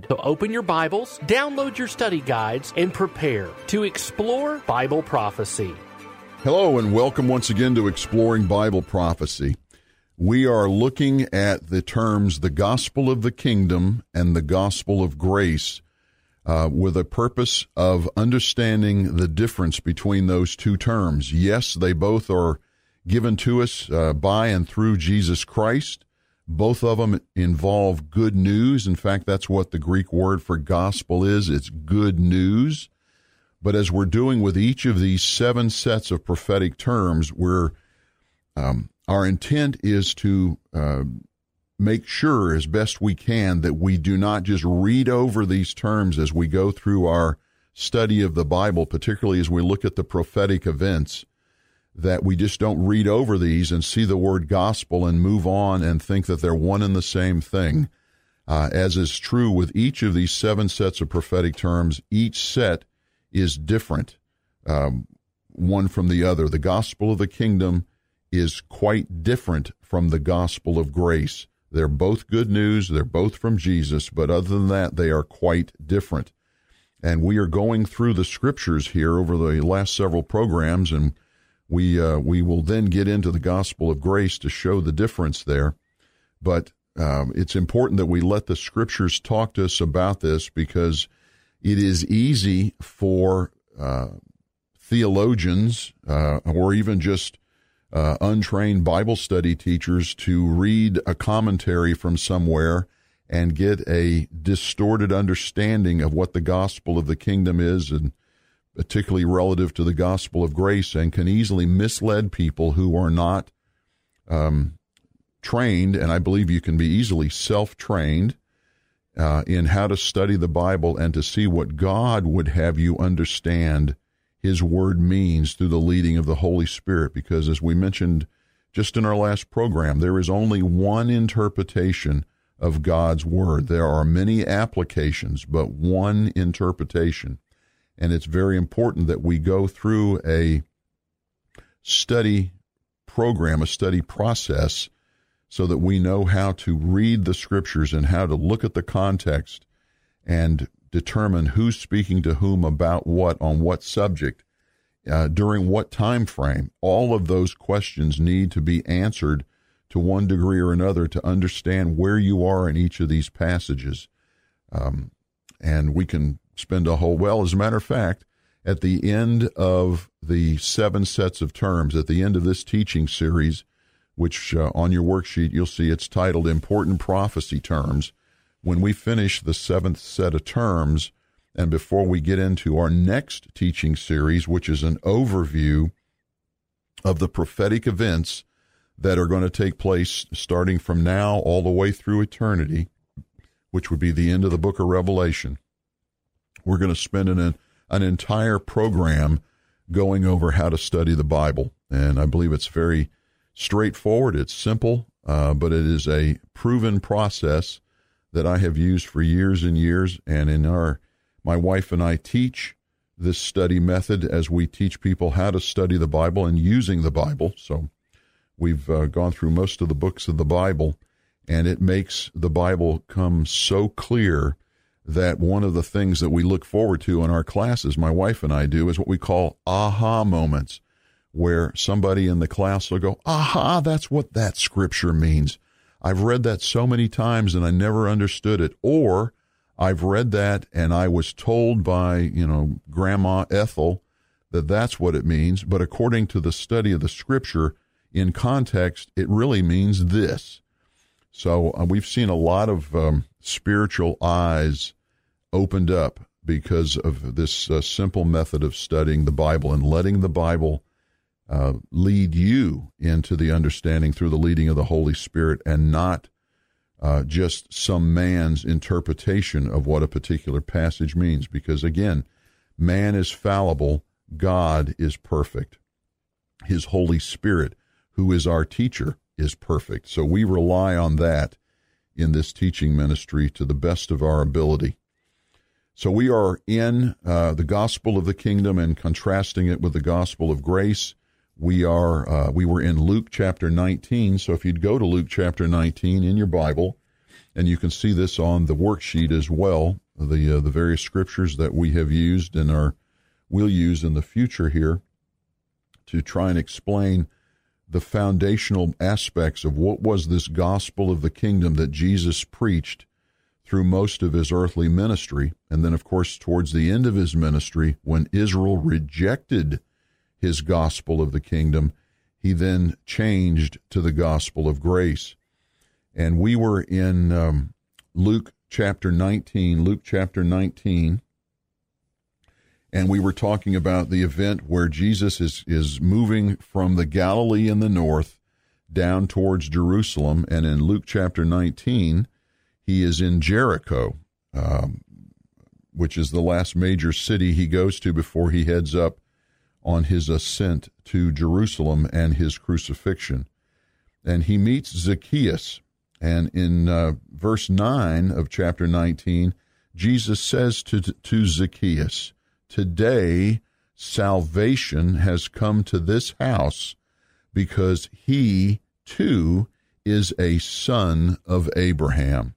guide. So open your Bibles, download your study guides, and prepare to explore Bible prophecy. Hello, and welcome once again to Exploring Bible Prophecy. We are looking at the terms the gospel of the kingdom and the gospel of grace uh, with a purpose of understanding the difference between those two terms. Yes, they both are given to us uh, by and through Jesus Christ. Both of them involve good news. In fact, that's what the Greek word for gospel is. It's good news. But as we're doing with each of these seven sets of prophetic terms, we're um, our intent is to uh, make sure as best we can that we do not just read over these terms as we go through our study of the Bible, particularly as we look at the prophetic events, that we just don't read over these and see the word gospel and move on and think that they're one and the same thing. Uh, as is true with each of these seven sets of prophetic terms, each set is different, um, one from the other. The gospel of the kingdom is quite different from the gospel of grace. They're both good news, they're both from Jesus, but other than that, they are quite different. And we are going through the scriptures here over the last several programs, and we uh, we will then get into the gospel of grace to show the difference there, but um, it's important that we let the scriptures talk to us about this because it is easy for uh, theologians uh, or even just uh, untrained Bible study teachers to read a commentary from somewhere and get a distorted understanding of what the gospel of the kingdom is and particularly relative to the gospel of grace, and can easily mislead people who are not um, trained. And I believe you can be easily self trained uh, in how to study the Bible and to see what God would have you understand His Word means through the leading of the Holy Spirit. Because as we mentioned just in our last program, there is only one interpretation of God's Word. There are many applications, but one interpretation. And it's very important that we go through a study program, a study process, so that we know how to read the scriptures and how to look at the context and determine who's speaking to whom about what on what subject uh, during what time frame. All of those questions need to be answered to one degree or another to understand where you are in each of these passages. Um, and we can spend a whole well. As a matter of fact, at the end of the seven sets of terms, at the end of this teaching series, which uh, on your worksheet you'll see it's titled Important Prophecy Terms. When we finish the seventh set of terms, and before we get into our next teaching series, which is an overview of the prophetic events that are going to take place starting from now all the way through eternity, which would be the end of the book of Revelation we're going to spend an, an entire program going over how to study the Bible. And I believe it's very straightforward, it's simple, uh, but it is a proven process that I have used for years and years. And in our, my wife and I teach this study method as we teach people how to study the Bible and using the Bible. So we've uh, gone through most of the books of the Bible, and it makes the Bible come so clear that one of the things that we look forward to in our classes, my wife and I do, is what we call aha moments, where somebody in the class will go, aha, that's what that scripture means. I've read that so many times and I never understood it. Or I've read that and I was told by, you know, Grandma Ethel that that's what it means. But according to the study of the scripture in context, it really means this. So uh, we've seen a lot of um, spiritual eyes opened up because of this uh, simple method of studying the Bible and letting the Bible uh, lead you into the understanding through the leading of the Holy Spirit and not uh, just some man's interpretation of what a particular passage means. Because again, man is fallible, God is perfect. His Holy Spirit, who is our teacher, is perfect. So we rely on that in this teaching ministry to the best of our ability. So we are in uh, the gospel of the kingdom and contrasting it with the gospel of grace. We are uh, we were in Luke chapter 19. So if you'd go to Luke chapter 19 in your Bible, and you can see this on the worksheet as well, the uh, the various scriptures that we have used and are will use in the future here to try and explain the foundational aspects of what was this gospel of the kingdom that Jesus preached through most of his earthly ministry. And then, of course, towards the end of his ministry, when Israel rejected his gospel of the kingdom, he then changed to the gospel of grace. And we were in um, Luke chapter 19, Luke chapter 19, and we were talking about the event where Jesus is, is moving from the Galilee in the north down towards Jerusalem. And in Luke chapter 19, he is in Jericho, um, which is the last major city he goes to before he heads up on his ascent to Jerusalem and his crucifixion. And he meets Zacchaeus. And in uh, verse 9 of chapter 19, Jesus says to, to Zacchaeus, Today salvation has come to this house because he too is a son of Abraham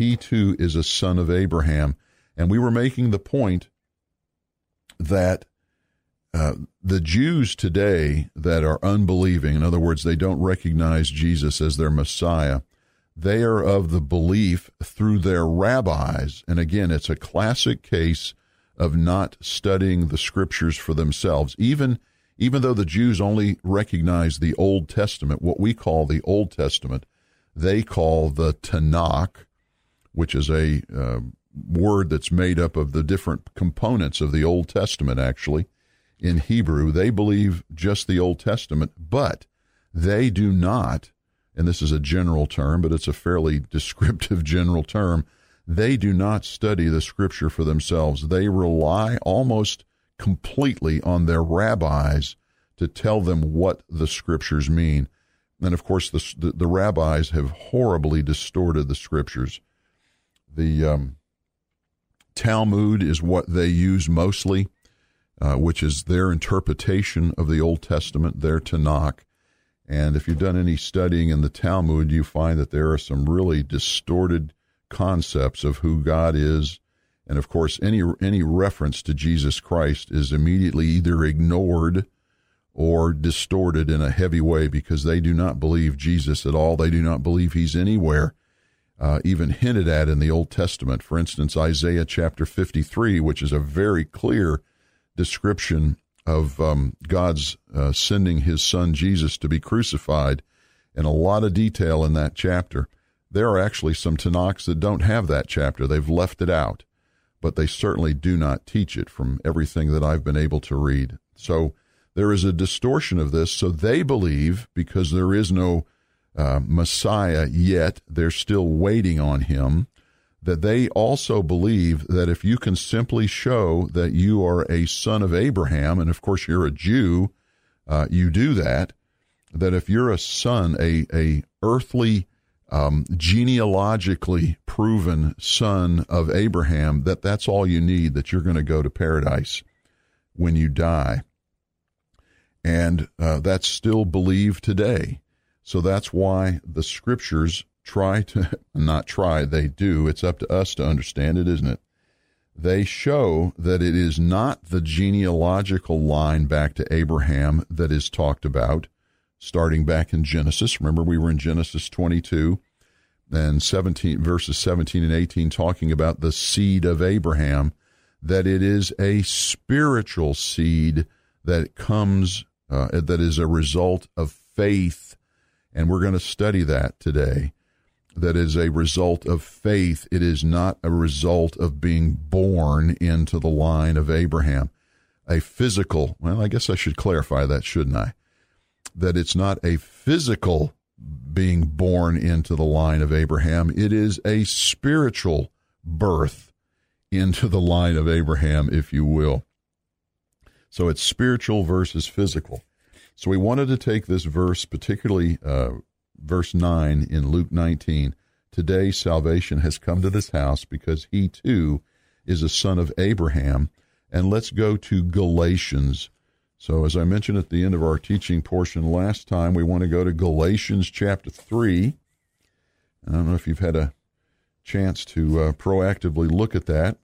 he too is a son of Abraham. And we were making the point that uh, the Jews today that are unbelieving, in other words, they don't recognize Jesus as their Messiah, they are of the belief through their rabbis. And again, it's a classic case of not studying the scriptures for themselves. Even even though the Jews only recognize the Old Testament, what we call the Old Testament, they call the Tanakh, which is a uh, word that's made up of the different components of the Old Testament, actually, in Hebrew. They believe just the Old Testament, but they do not, and this is a general term, but it's a fairly descriptive general term, they do not study the scripture for themselves. They rely almost completely on their rabbis to tell them what the scriptures mean. And of course, the, the, the rabbis have horribly distorted the scriptures. The um, Talmud is what they use mostly, uh, which is their interpretation of the Old Testament, their Tanakh. And if you've done any studying in the Talmud, you find that there are some really distorted concepts of who God is. And of course, any any reference to Jesus Christ is immediately either ignored or distorted in a heavy way because they do not believe Jesus at all. They do not believe he's anywhere uh, even hinted at in the Old Testament. For instance, Isaiah chapter 53, which is a very clear description of um, God's uh, sending his son Jesus to be crucified, and a lot of detail in that chapter. There are actually some Tanakhs that don't have that chapter, they've left it out, but they certainly do not teach it from everything that I've been able to read. So there is a distortion of this. So they believe, because there is no uh, Messiah yet. They're still waiting on him. That they also believe that if you can simply show that you are a son of Abraham, and of course you're a Jew, uh, you do that. That if you're a son, a a earthly, um, genealogically proven son of Abraham, that that's all you need. That you're going to go to paradise when you die, and uh, that's still believed today. So that's why the scriptures try to, not try, they do. It's up to us to understand it, isn't it? They show that it is not the genealogical line back to Abraham that is talked about, starting back in Genesis. Remember, we were in Genesis 22 and 17, verses 17 and 18, talking about the seed of Abraham, that it is a spiritual seed that comes, uh, that is a result of faith and we're going to study that today. That is a result of faith. It is not a result of being born into the line of Abraham. A physical, well, I guess I should clarify that, shouldn't I? That it's not a physical being born into the line of Abraham. It is a spiritual birth into the line of Abraham, if you will. So it's spiritual versus physical. So we wanted to take this verse, particularly uh, verse 9 in Luke 19. Today salvation has come to this house because he too is a son of Abraham. And let's go to Galatians. So, as I mentioned at the end of our teaching portion last time, we want to go to Galatians chapter 3. I don't know if you've had a chance to uh, proactively look at that,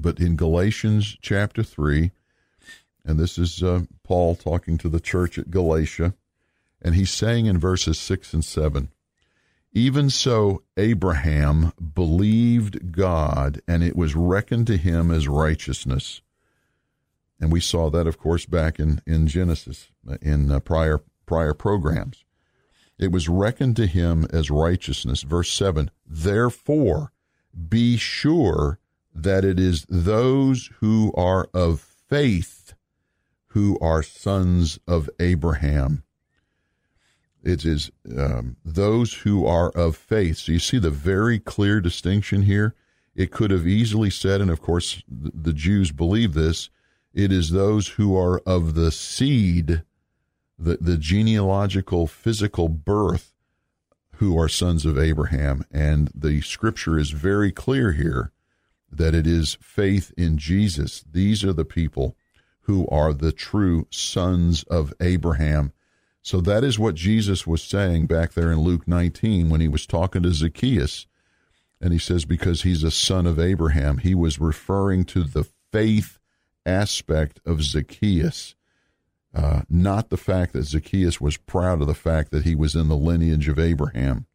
but in Galatians chapter 3, and this is uh, Paul talking to the church at Galatia, and he's saying in verses 6 and 7 Even so, Abraham believed God, and it was reckoned to him as righteousness. And we saw that, of course, back in, in Genesis, in uh, prior, prior programs. It was reckoned to him as righteousness. Verse 7 Therefore, be sure that it is those who are of faith who are sons of Abraham. It is um, those who are of faith. So you see the very clear distinction here. It could have easily said, and of course the, Jews believe this, it is those who are of the seed, the, the genealogical physical birth, who are sons of Abraham. And the scripture is very clear here that it is faith in Jesus. These are the people who are the true sons of Abraham. So that is what Jesus was saying back there in Luke 19 when he was talking to Zacchaeus. And he says, because he's a son of Abraham, he was referring to the faith aspect of Zacchaeus, uh, not the fact that Zacchaeus was proud of the fact that he was in the lineage of Abraham.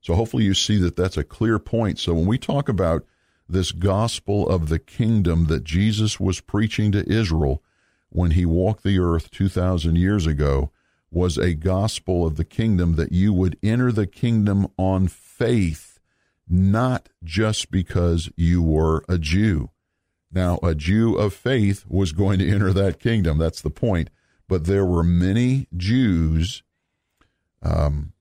So hopefully you see that that's a clear point. So when we talk about this gospel of the kingdom that Jesus was preaching to Israel when he walked the earth 2,000 years ago was a gospel of the kingdom that you would enter the kingdom on faith, not just because you were a Jew. Now, a Jew of faith was going to enter that kingdom. That's the point. But there were many Jews um,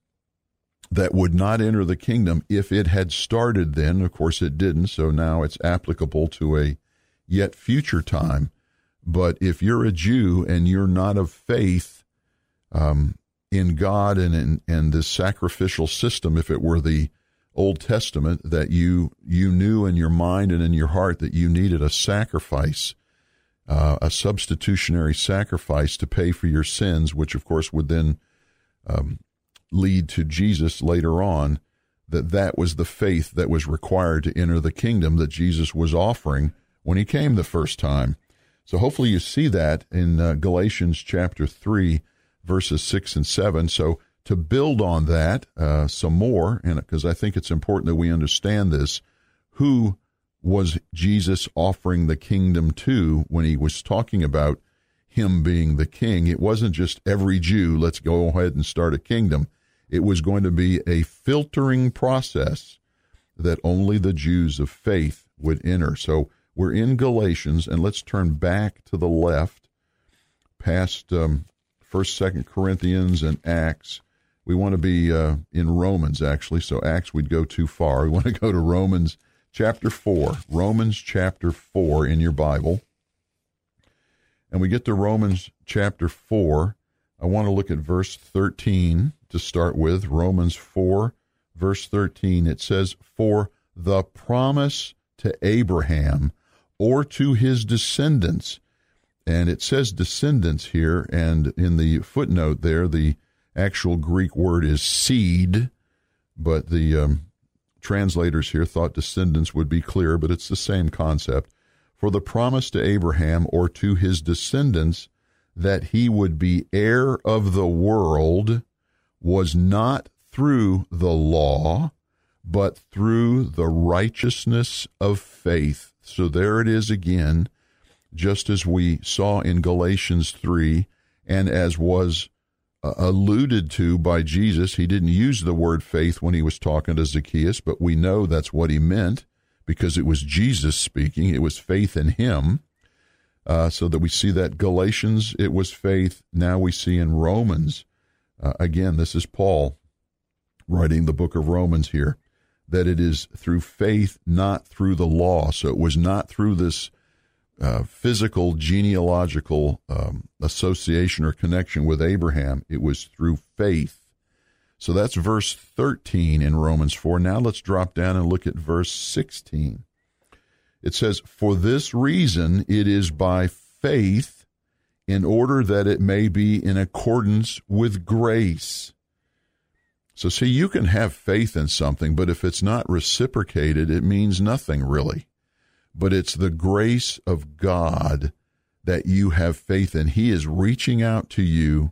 that would not enter the kingdom if it had started then. Of course, it didn't. So now it's applicable to a yet future time. But if you're a Jew and you're not of faith um, in God and in and this sacrificial system, if it were the Old Testament, that you you knew in your mind and in your heart that you needed a sacrifice, uh, a substitutionary sacrifice to pay for your sins, which of course would then um, lead to Jesus later on that that was the faith that was required to enter the kingdom that Jesus was offering when he came the first time. So hopefully you see that in uh, Galatians chapter 3 verses 6 and 7. So to build on that uh, some more and because I think it's important that we understand this who was Jesus offering the kingdom to when he was talking about him being the king it wasn't just every Jew let's go ahead and start a kingdom it was going to be a filtering process that only the Jews of faith would enter. So we're in Galatians, and let's turn back to the left, past um, First, Second Corinthians, and Acts. We want to be uh, in Romans, actually. So Acts, we'd go too far. We want to go to Romans chapter four. Romans chapter four in your Bible, and we get to Romans chapter four. I want to look at verse thirteen to start with, Romans 4, verse 13. It says, For the promise to Abraham or to his descendants. And it says descendants here, and in the footnote there, the actual Greek word is seed, but the um, translators here thought descendants would be clear, but it's the same concept. For the promise to Abraham or to his descendants that he would be heir of the world was not through the law, but through the righteousness of faith. So there it is again, just as we saw in Galatians 3, and as was uh, alluded to by Jesus. He didn't use the word faith when he was talking to Zacchaeus, but we know that's what he meant because it was Jesus speaking. It was faith in him. Uh, so that we see that Galatians, it was faith. Now we see in Romans Uh, again, this is Paul writing the book of Romans here, that it is through faith, not through the law. So it was not through this uh, physical genealogical um, association or connection with Abraham. It was through faith. So that's verse 13 in Romans 4. Now let's drop down and look at verse 16. It says, For this reason it is by faith, in order that it may be in accordance with grace. So, see, you can have faith in something, but if it's not reciprocated, it means nothing really but it's the grace of God that you have faith in. He is reaching out to you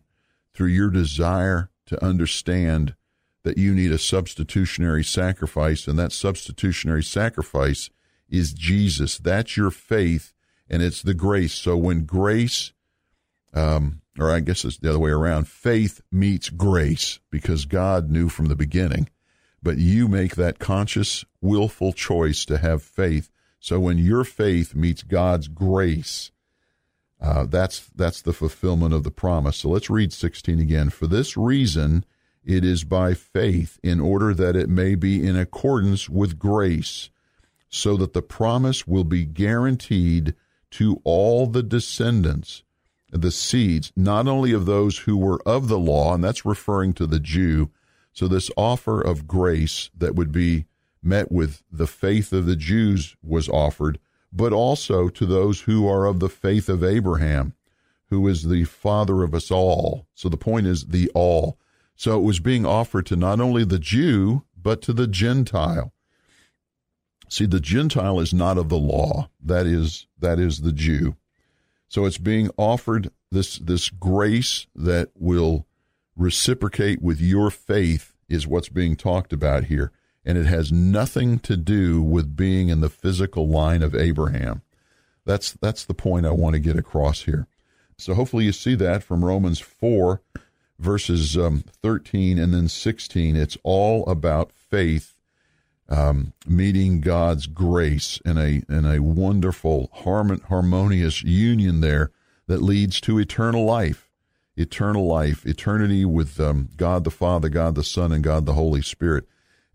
through your desire to understand that you need a substitutionary sacrifice, and that substitutionary sacrifice is Jesus. That's your faith, and it's the grace. So when grace, um, or I guess it's the other way around, faith meets grace because God knew from the beginning, but you make that conscious, willful choice to have faith so when your faith meets God's grace, uh, that's that's the fulfillment of the promise. So let's read 16 again. For this reason, it is by faith, in order that it may be in accordance with grace, so that the promise will be guaranteed to all the descendants, the seeds, not only of those who were of the law, and that's referring to the Jew. So this offer of grace that would be met with the faith of the Jews was offered, but also to those who are of the faith of Abraham, who is the father of us all. So the point is the all. So it was being offered to not only the Jew, but to the Gentile. See, the Gentile is not of the law. That is that is the Jew. So it's being offered this this grace that will reciprocate with your faith is what's being talked about here and it has nothing to do with being in the physical line of Abraham. That's that's the point I want to get across here. So hopefully you see that from Romans 4 verses um, 13 and then 16. It's all about faith um, meeting God's grace in a in a wonderful harmonious union there that leads to eternal life, eternal life, eternity with um, God the Father, God the Son, and God the Holy Spirit.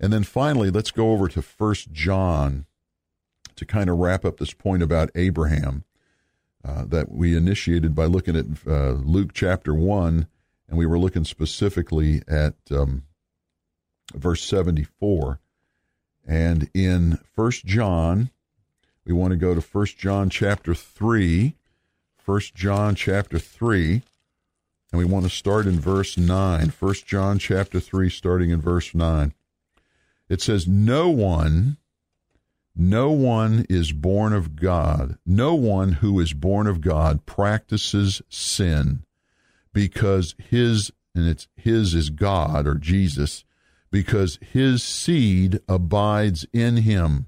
And then finally, let's go over to First John to kind of wrap up this point about Abraham uh, that we initiated by looking at uh, Luke chapter 1, and we were looking specifically at um, verse 74. And in First John, we want to go to First John chapter 3. First John chapter 3 and we want to start in verse 9 First john chapter 3 starting in verse 9 it says, No one, no one is born of God. No one who is born of God practices sin because his, and it's his is God or Jesus, because his seed abides in him.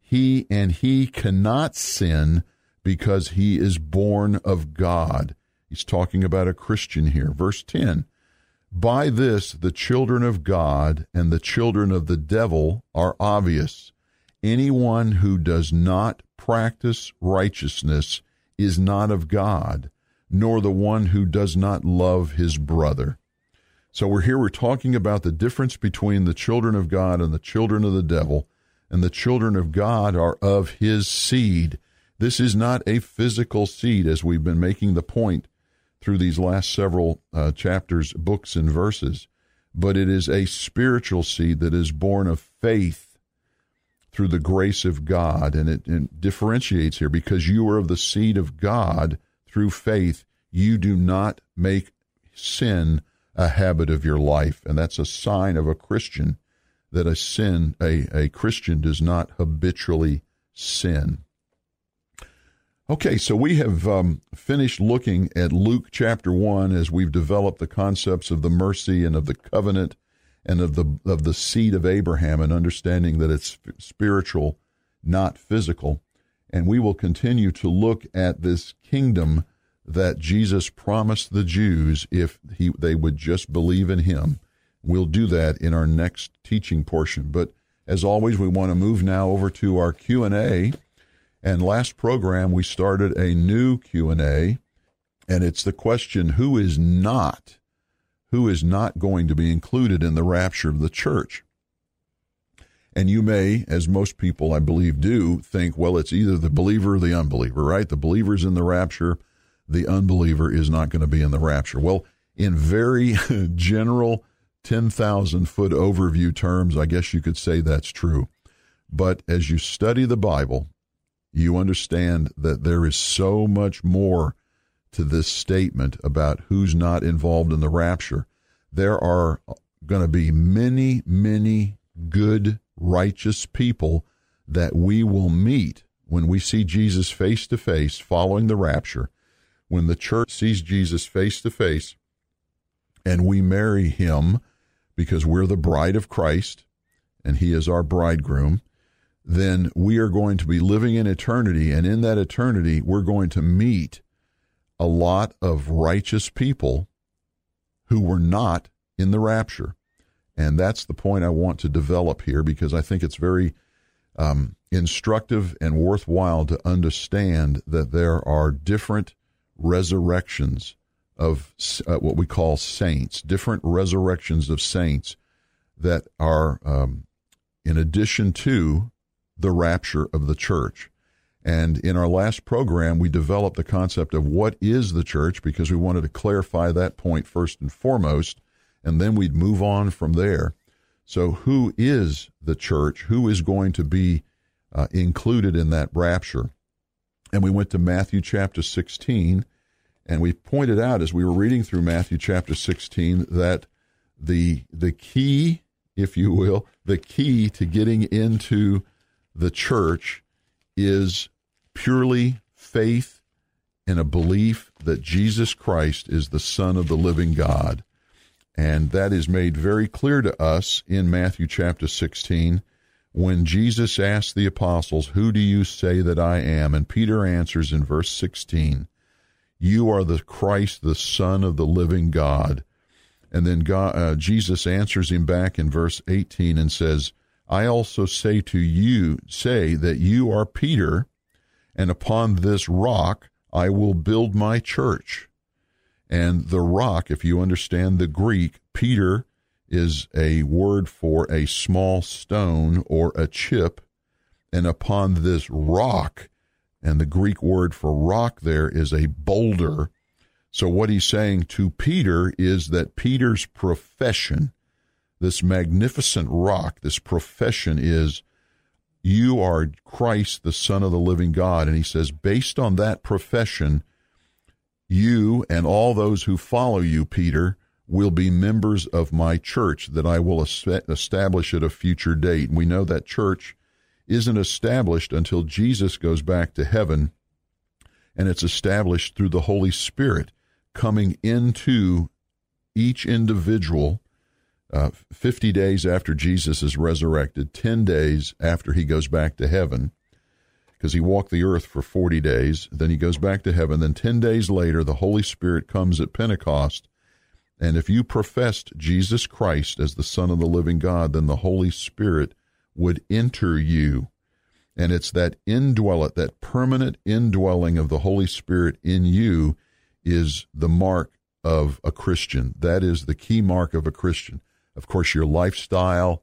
He and he cannot sin because he is born of God. He's talking about a Christian here. Verse 10 by this, the children of God and the children of the devil are obvious. Anyone who does not practice righteousness is not of God, nor the one who does not love his brother. So we're here, we're talking about the difference between the children of God and the children of the devil, and the children of God are of his seed. This is not a physical seed, as we've been making the point through these last several uh, chapters, books, and verses, but it is a spiritual seed that is born of faith through the grace of God. And it, it differentiates here because you are of the seed of God through faith. You do not make sin a habit of your life. And that's a sign of a Christian that a sin, a, a Christian does not habitually sin. Okay, so we have um, finished looking at Luke chapter 1 as we've developed the concepts of the mercy and of the covenant and of the of the seed of Abraham and understanding that it's spiritual, not physical. And we will continue to look at this kingdom that Jesus promised the Jews if he, they would just believe in him. We'll do that in our next teaching portion. But as always, we want to move now over to our Q&A and last program we started a new Q&A and it's the question who is not who is not going to be included in the rapture of the church. And you may, as most people I believe do, think, well, it's either the believer or the unbeliever, right? The believer's in the rapture, the unbeliever is not going to be in the rapture. Well, in very general 10,000 foot overview terms, I guess you could say that's true. But as you study the Bible, you understand that there is so much more to this statement about who's not involved in the rapture. There are going to be many, many good, righteous people that we will meet when we see Jesus face to face following the rapture. When the church sees Jesus face to face and we marry him because we're the bride of Christ and he is our bridegroom, then we are going to be living in eternity. And in that eternity, we're going to meet a lot of righteous people who were not in the rapture. And that's the point I want to develop here because I think it's very um, instructive and worthwhile to understand that there are different resurrections of uh, what we call saints, different resurrections of saints that are um, in addition to the rapture of the church. And in our last program, we developed the concept of what is the church because we wanted to clarify that point first and foremost, and then we'd move on from there. So, who is the church? Who is going to be uh, included in that rapture? And we went to Matthew chapter 16, and we pointed out as we were reading through Matthew chapter 16 that the the key, if you will, the key to getting into the church is purely faith and a belief that Jesus Christ is the Son of the living God. And that is made very clear to us in Matthew chapter 16 when Jesus asked the apostles, Who do you say that I am? And Peter answers in verse 16, You are the Christ, the Son of the living God. And then God, uh, Jesus answers him back in verse 18 and says, I also say to you, say that you are Peter, and upon this rock I will build my church. And the rock, if you understand the Greek, Peter is a word for a small stone or a chip. And upon this rock, and the Greek word for rock there is a boulder. So, what he's saying to Peter is that Peter's profession, this magnificent rock, this profession is, You are Christ, the Son of the living God. And he says, based on that profession, you and all those who follow you, Peter, will be members of my church that I will establish at a future date. And we know that church isn't established until Jesus goes back to heaven, and it's established through the Holy Spirit coming into each individual uh, 50 days after Jesus is resurrected, 10 days after he goes back to heaven, because he walked the earth for 40 days. Then he goes back to heaven. Then 10 days later, the Holy Spirit comes at Pentecost. And if you professed Jesus Christ as the Son of the living God, then the Holy Spirit would enter you. And it's that indwelling, that permanent indwelling of the Holy Spirit in you is the mark of a Christian. That is the key mark of a Christian. Of course, your lifestyle,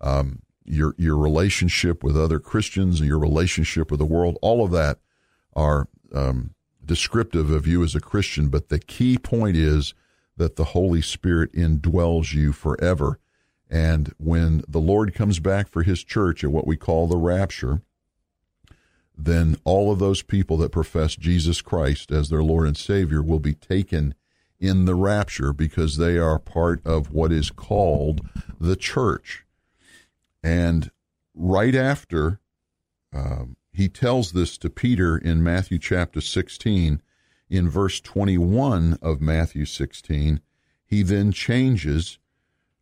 um, your your relationship with other Christians, and your relationship with the world, all of that are um, descriptive of you as a Christian. But the key point is that the Holy Spirit indwells you forever. And when the Lord comes back for His church at what we call the rapture, then all of those people that profess Jesus Christ as their Lord and Savior will be taken in the rapture because they are part of what is called the church. And right after um, he tells this to Peter in Matthew chapter 16, in verse 21 of Matthew 16, he then changes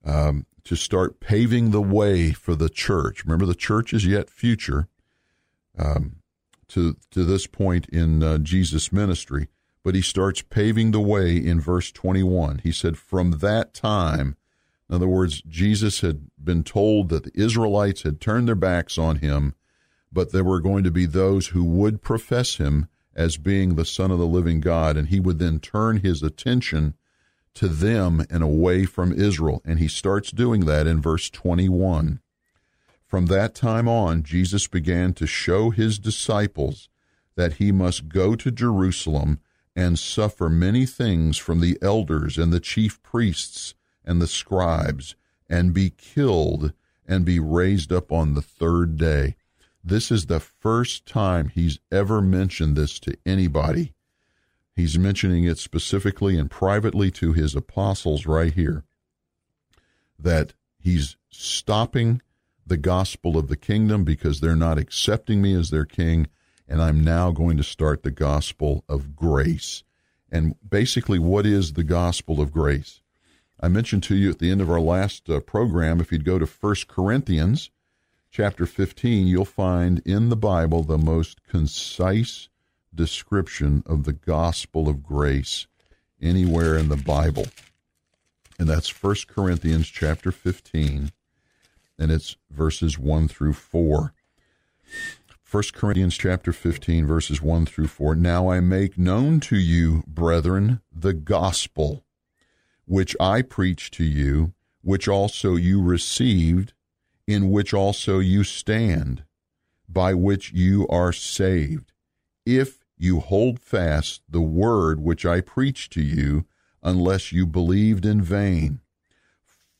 um, to start paving the way for the church. Remember, the church is yet future um, to, to this point in uh, Jesus' ministry but he starts paving the way in verse 21. He said, From that time, in other words, Jesus had been told that the Israelites had turned their backs on him, but there were going to be those who would profess him as being the Son of the living God, and he would then turn his attention to them and away from Israel. And he starts doing that in verse 21. From that time on, Jesus began to show his disciples that he must go to Jerusalem and suffer many things from the elders and the chief priests and the scribes, and be killed and be raised up on the third day. This is the first time he's ever mentioned this to anybody. He's mentioning it specifically and privately to his apostles right here that he's stopping the gospel of the kingdom because they're not accepting me as their king, and I'm now going to start the gospel of grace. And basically, what is the gospel of grace? I mentioned to you at the end of our last uh, program, if you'd go to 1 Corinthians chapter 15, you'll find in the Bible the most concise description of the gospel of grace anywhere in the Bible. And that's 1 Corinthians chapter 15, and it's verses 1 through 4. 1 Corinthians chapter 15 verses 1 through 4 Now I make known to you brethren the gospel which I preached to you which also you received in which also you stand by which you are saved if you hold fast the word which I preached to you, unless you believed in vain.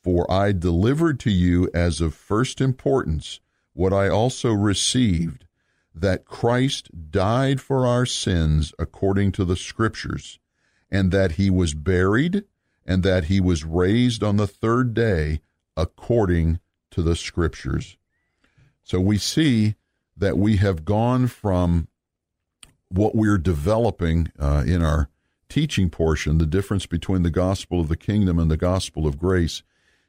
For I delivered to you as of first importance what I also received, that Christ died for our sins according to the Scriptures, and that he was buried, and that he was raised on the third day according to the Scriptures. So we see that we have gone from what we're developing uh, in our teaching portion, the difference between the gospel of the kingdom and the gospel of grace,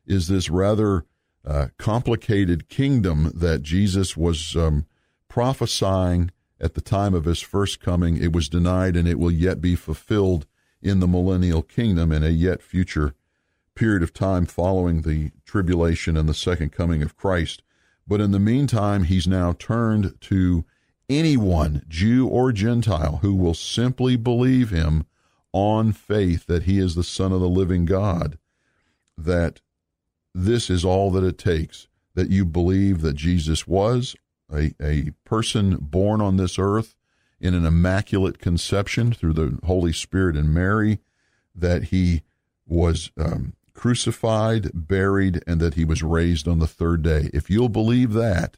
is this rather uh, complicated kingdom that Jesus was um, prophesying at the time of his first coming. It was denied and it will yet be fulfilled in the millennial kingdom in a yet future period of time following the tribulation and the second coming of Christ. But in the meantime, he's now turned to anyone, Jew or Gentile, who will simply believe him on faith that he is the Son of the living God, that this is all that it takes, that you believe that Jesus was a, a person born on this earth in an immaculate conception through the Holy Spirit and Mary, that he was um, crucified, buried, and that he was raised on the third day. If you'll believe that,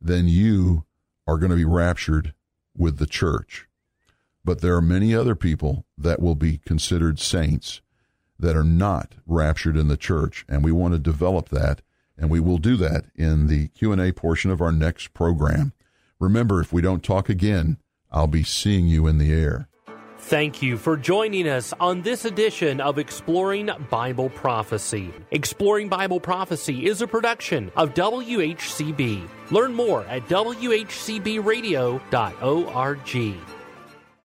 then you are going to be raptured with the church. But there are many other people that will be considered saints that are not raptured in the church, and we want to develop that, and we will do that in the Q&A portion of our next program. Remember, if we don't talk again, I'll be seeing you in the air. Thank you for joining us on this edition of Exploring Bible Prophecy. Exploring Bible Prophecy is a production of WHCB. Learn more at WHCBradio.org.